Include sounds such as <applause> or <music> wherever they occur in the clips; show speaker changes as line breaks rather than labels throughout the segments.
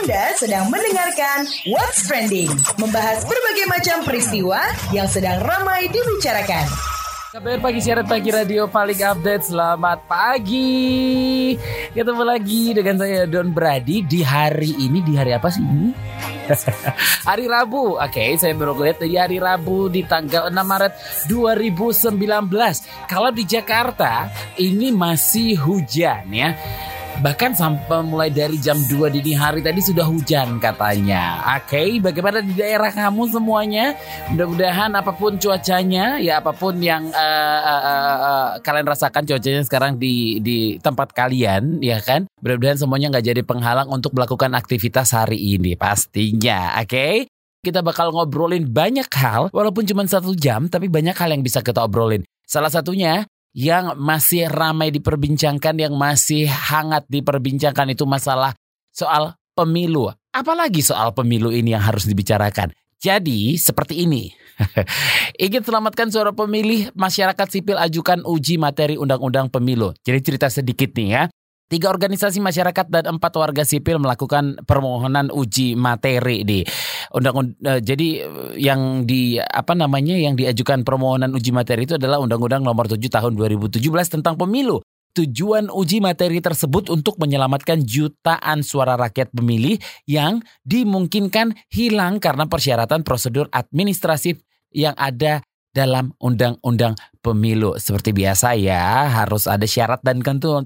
Anda sedang mendengarkan What's Trending, membahas berbagai macam peristiwa yang sedang ramai dibicarakan.
KBR Pagi Siaran Pagi Radio paling update Selamat pagi Ketemu lagi dengan saya Don Brady Di hari ini Di hari apa sih ini? <laughs> hari Rabu Oke saya baru lihat di hari Rabu Di tanggal 6 Maret 2019 Kalau di Jakarta Ini masih hujan ya Bahkan sampai mulai dari jam 2 dini hari tadi sudah hujan katanya. Oke, okay, bagaimana di daerah kamu semuanya? Mudah-mudahan apa pun cuacanya, ya apa pun yang uh, uh, uh, uh, kalian rasakan cuacanya sekarang di di tempat kalian, ya kan? Mudah-mudahan semuanya nggak jadi penghalang untuk melakukan aktivitas hari ini pastinya. Oke? Okay? Kita bakal ngobrolin banyak hal, walaupun cuma satu jam, tapi banyak hal yang bisa kita obrolin. Salah satunya yang masih ramai diperbincangkan, yang masih hangat diperbincangkan itu masalah soal pemilu. Apalagi soal pemilu ini yang harus dibicarakan. Jadi seperti ini. <laughs> Ingin selamatkan suara pemilih, masyarakat sipil ajukan uji materi undang-undang pemilu. Jadi cerita sedikit nih ya. Tiga organisasi masyarakat dan empat warga sipil melakukan permohonan uji materi di undang uh, jadi yang di apa namanya yang diajukan permohonan uji materi itu adalah Undang-Undang Nomor 7 Tahun 2017 tentang Pemilu. Tujuan uji materi tersebut untuk menyelamatkan jutaan suara rakyat pemilih yang dimungkinkan hilang karena persyaratan prosedur administratif yang ada dalam undang-undang pemilu. Seperti biasa ya, harus ada syarat dan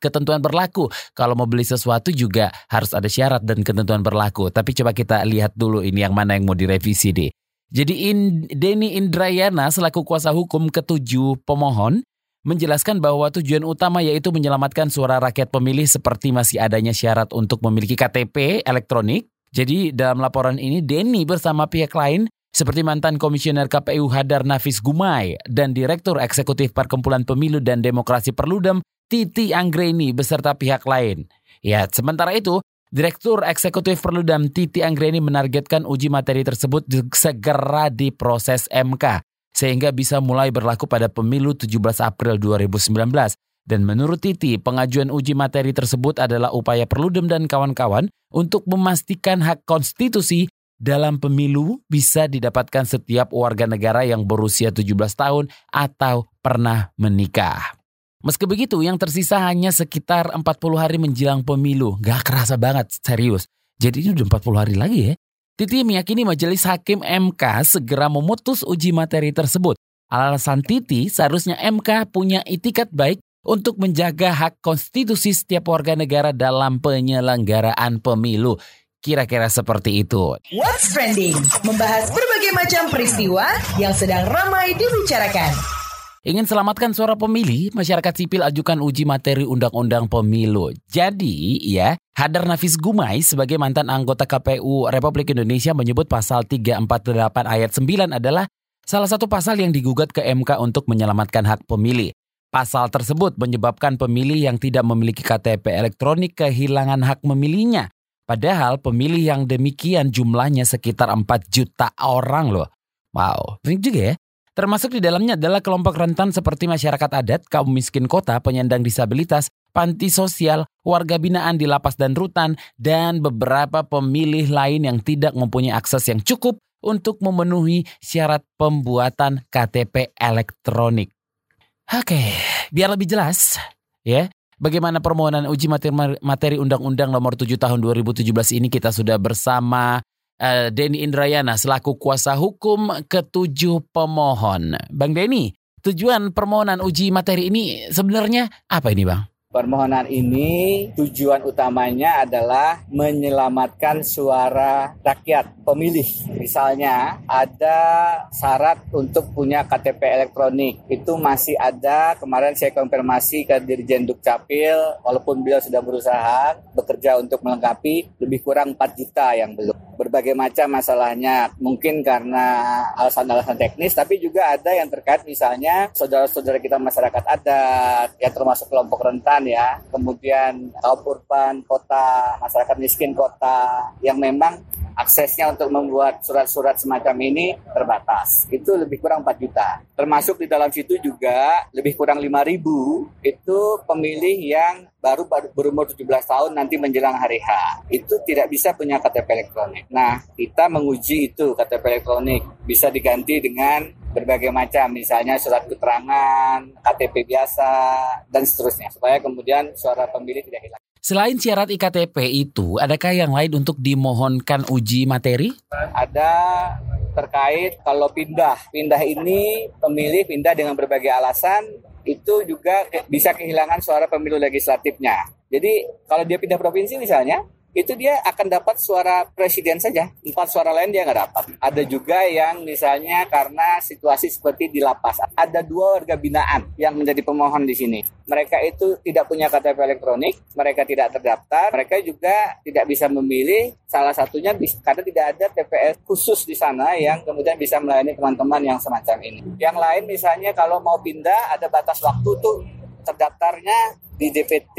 ketentuan berlaku. Kalau mau beli sesuatu juga harus ada syarat dan ketentuan berlaku. Tapi coba kita lihat dulu ini yang mana yang mau direvisi deh. Jadi In, Denny Indrayana selaku kuasa hukum ketujuh pemohon menjelaskan bahwa tujuan utama yaitu menyelamatkan suara rakyat pemilih seperti masih adanya syarat untuk memiliki KTP elektronik. Jadi dalam laporan ini Denny bersama pihak lain seperti mantan Komisioner KPU Hadar Nafis Gumai dan Direktur Eksekutif Perkumpulan Pemilu dan Demokrasi Perludem Titi Anggreni beserta pihak lain. Ya, sementara itu, Direktur Eksekutif Perludem Titi Anggreni menargetkan uji materi tersebut segera diproses MK sehingga bisa mulai berlaku pada pemilu 17 April 2019. Dan menurut Titi, pengajuan uji materi tersebut adalah upaya Perludem dan kawan-kawan untuk memastikan hak konstitusi dalam pemilu bisa didapatkan setiap warga negara yang berusia 17 tahun atau pernah menikah. Meski begitu, yang tersisa hanya sekitar 40 hari menjelang pemilu. Gak kerasa banget, serius. Jadi ini udah 40 hari lagi ya. Titi meyakini majelis hakim MK segera memutus uji materi tersebut. Alasan Titi seharusnya MK punya itikat baik untuk menjaga hak konstitusi setiap warga negara dalam penyelenggaraan pemilu. Kira-kira seperti itu.
What's Trending? Membahas berbagai macam peristiwa yang sedang ramai dibicarakan.
Ingin selamatkan suara pemilih, masyarakat sipil ajukan uji materi Undang-Undang Pemilu. Jadi, ya, Hadar Nafis Gumai sebagai mantan anggota KPU Republik Indonesia menyebut pasal 348 ayat 9 adalah salah satu pasal yang digugat ke MK untuk menyelamatkan hak pemilih. Pasal tersebut menyebabkan pemilih yang tidak memiliki KTP elektronik kehilangan hak memilihnya. Padahal pemilih yang demikian jumlahnya sekitar 4 juta orang loh. Wow, ini juga ya. Termasuk di dalamnya adalah kelompok rentan seperti masyarakat adat, kaum miskin kota, penyandang disabilitas, panti sosial, warga binaan di lapas dan rutan, dan beberapa pemilih lain yang tidak mempunyai akses yang cukup untuk memenuhi syarat pembuatan KTP elektronik. Oke, biar lebih jelas, ya. Bagaimana permohonan uji materi Undang-Undang Nomor 7 Tahun 2017 ini kita sudah bersama uh, Denny Indrayana selaku kuasa hukum ketujuh pemohon. Bang Denny, tujuan permohonan uji materi ini sebenarnya apa ini, Bang?
Permohonan ini tujuan utamanya adalah menyelamatkan suara rakyat pemilih. Misalnya ada syarat untuk punya KTP elektronik. Itu masih ada. Kemarin saya konfirmasi ke Dirjen Dukcapil walaupun beliau sudah berusaha bekerja untuk melengkapi lebih kurang 4 juta yang belum. Berbagai macam masalahnya. Mungkin karena alasan-alasan teknis tapi juga ada yang terkait misalnya saudara-saudara kita masyarakat adat ya termasuk kelompok rentan ya, kemudian kaum urban kota, masyarakat miskin kota yang memang aksesnya untuk membuat surat-surat semacam ini terbatas. Itu lebih kurang 4 juta. Termasuk di dalam situ juga lebih kurang 5 ribu itu pemilih yang baru berumur 17 tahun nanti menjelang hari H. Itu tidak bisa punya KTP elektronik. Nah, kita menguji itu KTP elektronik. Bisa diganti dengan berbagai macam, misalnya surat keterangan, KTP biasa, dan seterusnya. Supaya kemudian suara pemilih tidak hilang.
Selain syarat IKTP itu, adakah yang lain untuk dimohonkan uji materi?
Ada terkait kalau pindah. Pindah ini pemilih pindah dengan berbagai alasan itu juga bisa kehilangan suara pemilu legislatifnya. Jadi kalau dia pindah provinsi misalnya, itu dia akan dapat suara presiden saja. Empat suara lain dia nggak dapat. Ada juga yang misalnya karena situasi seperti di lapas. Ada dua warga binaan yang menjadi pemohon di sini. Mereka itu tidak punya KTP elektronik, mereka tidak terdaftar, mereka juga tidak bisa memilih. Salah satunya karena tidak ada TPS khusus di sana yang kemudian bisa melayani teman-teman yang semacam ini. Yang lain misalnya kalau mau pindah ada batas waktu tuh terdaftarnya di DPT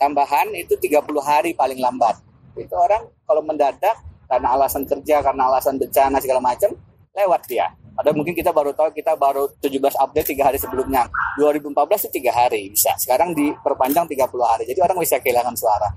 tambahan itu 30 hari paling lambat itu orang kalau mendadak karena alasan kerja, karena alasan bencana segala macam, lewat dia. Padahal mungkin kita baru tahu kita baru 17 update tiga hari sebelumnya. 2014 itu tiga hari bisa. Sekarang diperpanjang 30 hari. Jadi orang bisa kehilangan suara.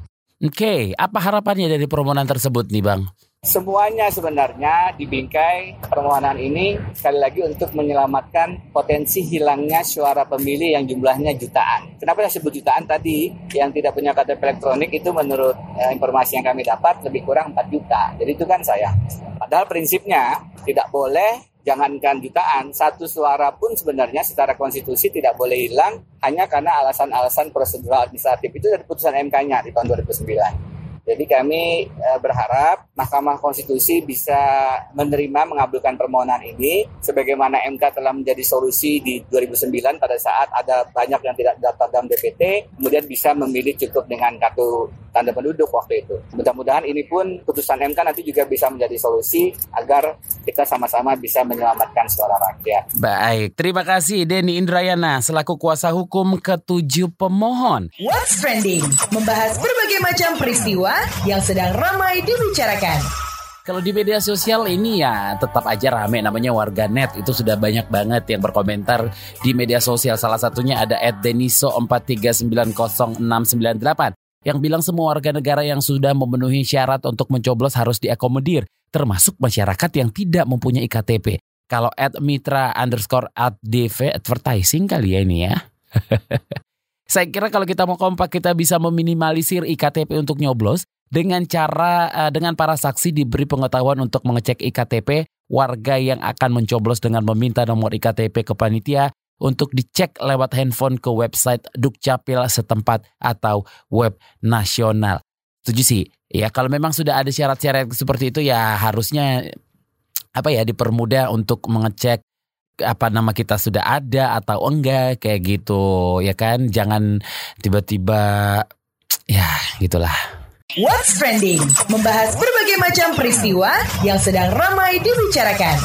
Oke, okay. apa harapannya dari permohonan tersebut nih Bang?
Semuanya sebenarnya dibingkai permohonan ini sekali lagi untuk menyelamatkan potensi hilangnya suara pemilih yang jumlahnya jutaan. Kenapa saya sebut jutaan tadi? Yang tidak punya KTP elektronik itu menurut eh, informasi yang kami dapat lebih kurang 4 juta. Jadi itu kan saya. Padahal prinsipnya tidak boleh jangankan jutaan, satu suara pun sebenarnya secara konstitusi tidak boleh hilang hanya karena alasan-alasan prosedural administratif itu dari putusan MK-nya di tahun 2009. Jadi kami eh, berharap Mahkamah Konstitusi bisa menerima mengabulkan permohonan ini sebagaimana MK telah menjadi solusi di 2009 pada saat ada banyak yang tidak daftar dalam DPT kemudian bisa memilih cukup dengan kartu tanda penduduk waktu itu. Mudah-mudahan ini pun putusan MK nanti juga bisa menjadi solusi agar kita sama-sama bisa menyelamatkan suara rakyat.
Baik, terima kasih Denny Indrayana selaku kuasa hukum ketujuh pemohon.
What's trending? Membahas berbagai macam peristiwa yang sedang ramai dibicarakan.
Kalau di media sosial ini ya tetap aja rame namanya warga net itu sudah banyak banget yang berkomentar di media sosial salah satunya ada @deniso43900698 yang bilang semua warga negara yang sudah memenuhi syarat untuk mencoblos harus diakomodir termasuk masyarakat yang tidak mempunyai IKTP. Kalau mitra underscore at dv advertising kali ya ini ya. <laughs> Saya kira kalau kita mau kompak kita bisa meminimalisir iktp untuk nyoblos dengan cara uh, dengan para saksi diberi pengetahuan untuk mengecek iktp warga yang akan mencoblos dengan meminta nomor iktp ke panitia untuk dicek lewat handphone ke website Dukcapil setempat atau web nasional. Setuju sih. Ya kalau memang sudah ada syarat-syarat seperti itu ya harusnya apa ya dipermudah untuk mengecek apa nama kita sudah ada atau enggak kayak gitu ya kan? Jangan tiba-tiba ya gitulah.
What's trending membahas berbagai macam peristiwa yang sedang ramai dibicarakan.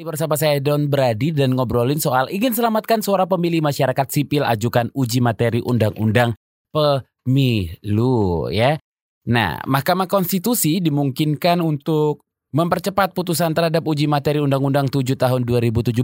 Bersama saya Don Brady dan ngobrolin soal ingin selamatkan suara pemilih masyarakat sipil ajukan uji materi undang-undang pemilu ya. Nah, Mahkamah Konstitusi dimungkinkan untuk mempercepat putusan terhadap uji materi Undang-Undang 7 tahun 2017.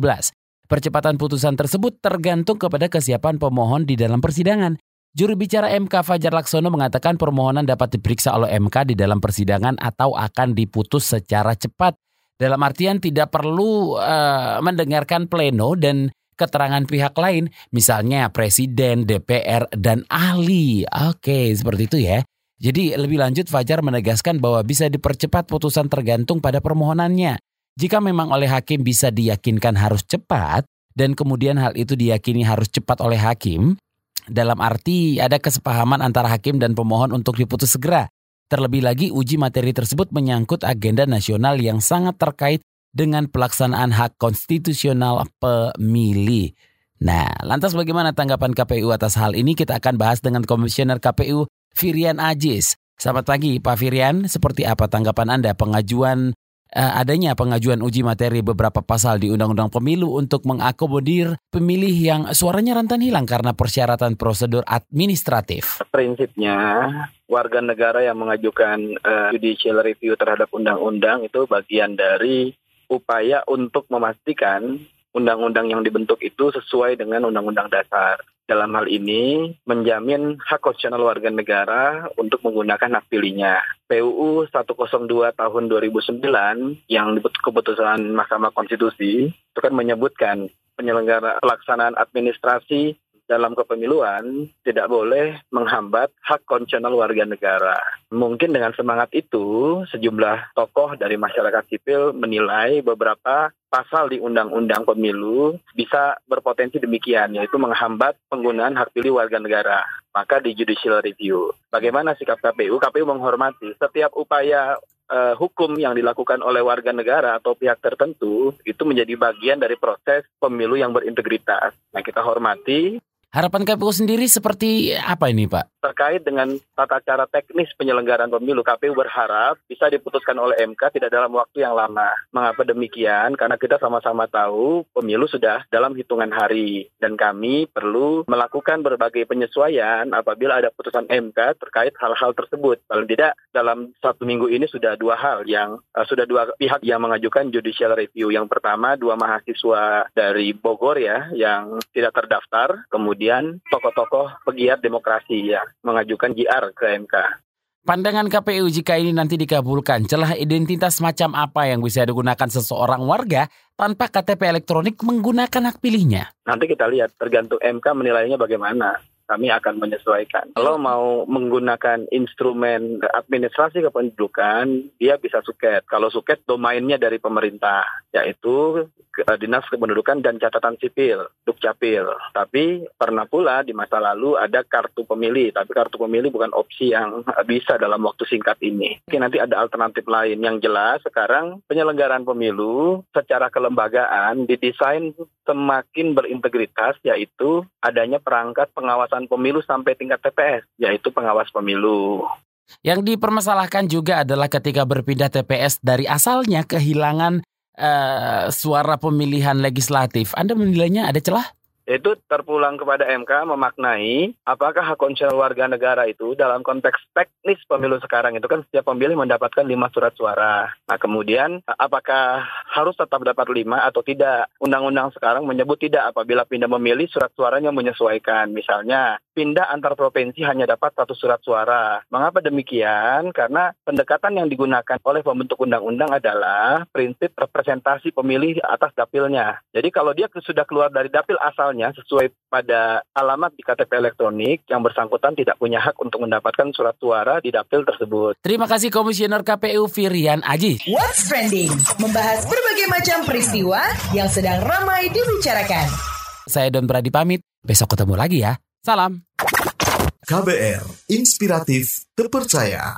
Percepatan putusan tersebut tergantung kepada kesiapan pemohon di dalam persidangan. Juru bicara MK Fajar Laksono mengatakan permohonan dapat diperiksa oleh MK di dalam persidangan atau akan diputus secara cepat. Dalam artian tidak perlu uh, mendengarkan pleno dan keterangan pihak lain, misalnya presiden, DPR, dan ahli. Oke, seperti itu ya. Jadi lebih lanjut Fajar menegaskan bahwa bisa dipercepat putusan tergantung pada permohonannya. Jika memang oleh hakim bisa diyakinkan harus cepat dan kemudian hal itu diyakini harus cepat oleh hakim, dalam arti ada kesepahaman antara hakim dan pemohon untuk diputus segera. Terlebih lagi uji materi tersebut menyangkut agenda nasional yang sangat terkait dengan pelaksanaan hak konstitusional pemilih. Nah, lantas bagaimana tanggapan KPU atas hal ini? Kita akan bahas dengan Komisioner KPU Firian Ajis. Selamat pagi Pak Firian, seperti apa tanggapan Anda pengajuan uh, adanya pengajuan uji materi beberapa pasal di Undang-Undang Pemilu untuk mengakomodir pemilih yang suaranya rentan hilang karena persyaratan prosedur administratif.
Prinsipnya warga negara yang mengajukan uh, judicial review terhadap undang-undang itu bagian dari upaya untuk memastikan undang-undang yang dibentuk itu sesuai dengan undang-undang dasar. Dalam hal ini, menjamin hak konstitusional warga negara untuk menggunakan hak pilihnya. PUU 102 tahun 2009 yang keputusan Mahkamah Konstitusi itu kan menyebutkan penyelenggara pelaksanaan administrasi dalam kepemiluan tidak boleh menghambat hak konstitusional warga negara. Mungkin dengan semangat itu, sejumlah tokoh dari masyarakat sipil menilai beberapa pasal di Undang-Undang Pemilu bisa berpotensi demikian, yaitu menghambat penggunaan hak pilih warga negara. Maka di judicial review. Bagaimana sikap KPU? KPU menghormati setiap upaya uh, hukum yang dilakukan oleh warga negara atau pihak tertentu itu menjadi bagian dari proses pemilu yang berintegritas. Nah, kita hormati
Harapan KPU sendiri seperti apa ini Pak?
Terkait dengan tata cara teknis penyelenggaraan pemilu, KPU berharap bisa diputuskan oleh MK tidak dalam waktu yang lama. Mengapa demikian? Karena kita sama-sama tahu pemilu sudah dalam hitungan hari. Dan kami perlu melakukan berbagai penyesuaian apabila ada putusan MK terkait hal-hal tersebut. Paling tidak dalam satu minggu ini sudah dua hal yang uh, sudah dua pihak yang mengajukan judicial review. Yang pertama dua mahasiswa dari Bogor ya yang tidak terdaftar, kemudian kemudian tokoh-tokoh pegiat demokrasi ya mengajukan JR ke MK.
Pandangan KPU jika ini nanti dikabulkan, celah identitas macam apa yang bisa digunakan seseorang warga tanpa KTP elektronik menggunakan hak pilihnya?
Nanti kita lihat tergantung MK menilainya bagaimana kami akan menyesuaikan. Kalau mau menggunakan instrumen administrasi kependudukan, dia bisa suket. Kalau suket domainnya dari pemerintah, yaitu Dinas Kependudukan dan Catatan Sipil, Dukcapil. Tapi pernah pula di masa lalu ada kartu pemilih, tapi kartu pemilih bukan opsi yang bisa dalam waktu singkat ini. Mungkin nanti ada alternatif lain yang jelas sekarang penyelenggaraan pemilu secara kelembagaan didesain semakin berintegritas yaitu adanya perangkat pengawasan pengawasan pemilu sampai tingkat TPS, yaitu pengawas pemilu.
Yang dipermasalahkan juga adalah ketika berpindah TPS dari asalnya kehilangan uh, suara pemilihan legislatif. Anda menilainya ada celah?
itu terpulang kepada MK memaknai apakah hak konstitusional warga negara itu dalam konteks teknis pemilu sekarang itu kan setiap pemilih mendapatkan lima surat suara. Nah kemudian apakah harus tetap dapat lima atau tidak? Undang-undang sekarang menyebut tidak apabila pindah memilih surat suaranya menyesuaikan. Misalnya pindah antar provinsi hanya dapat satu surat suara. Mengapa demikian? Karena pendekatan yang digunakan oleh pembentuk undang-undang adalah prinsip representasi pemilih atas dapilnya. Jadi kalau dia sudah keluar dari dapil asal misalnya sesuai pada alamat di KTP elektronik yang bersangkutan tidak punya hak untuk mendapatkan surat suara di dapil tersebut.
Terima kasih Komisioner KPU Firian Aji.
What's Trending membahas berbagai macam peristiwa yang sedang ramai dibicarakan.
Saya Don Brady pamit, besok ketemu lagi ya. Salam.
KBR, inspiratif, terpercaya.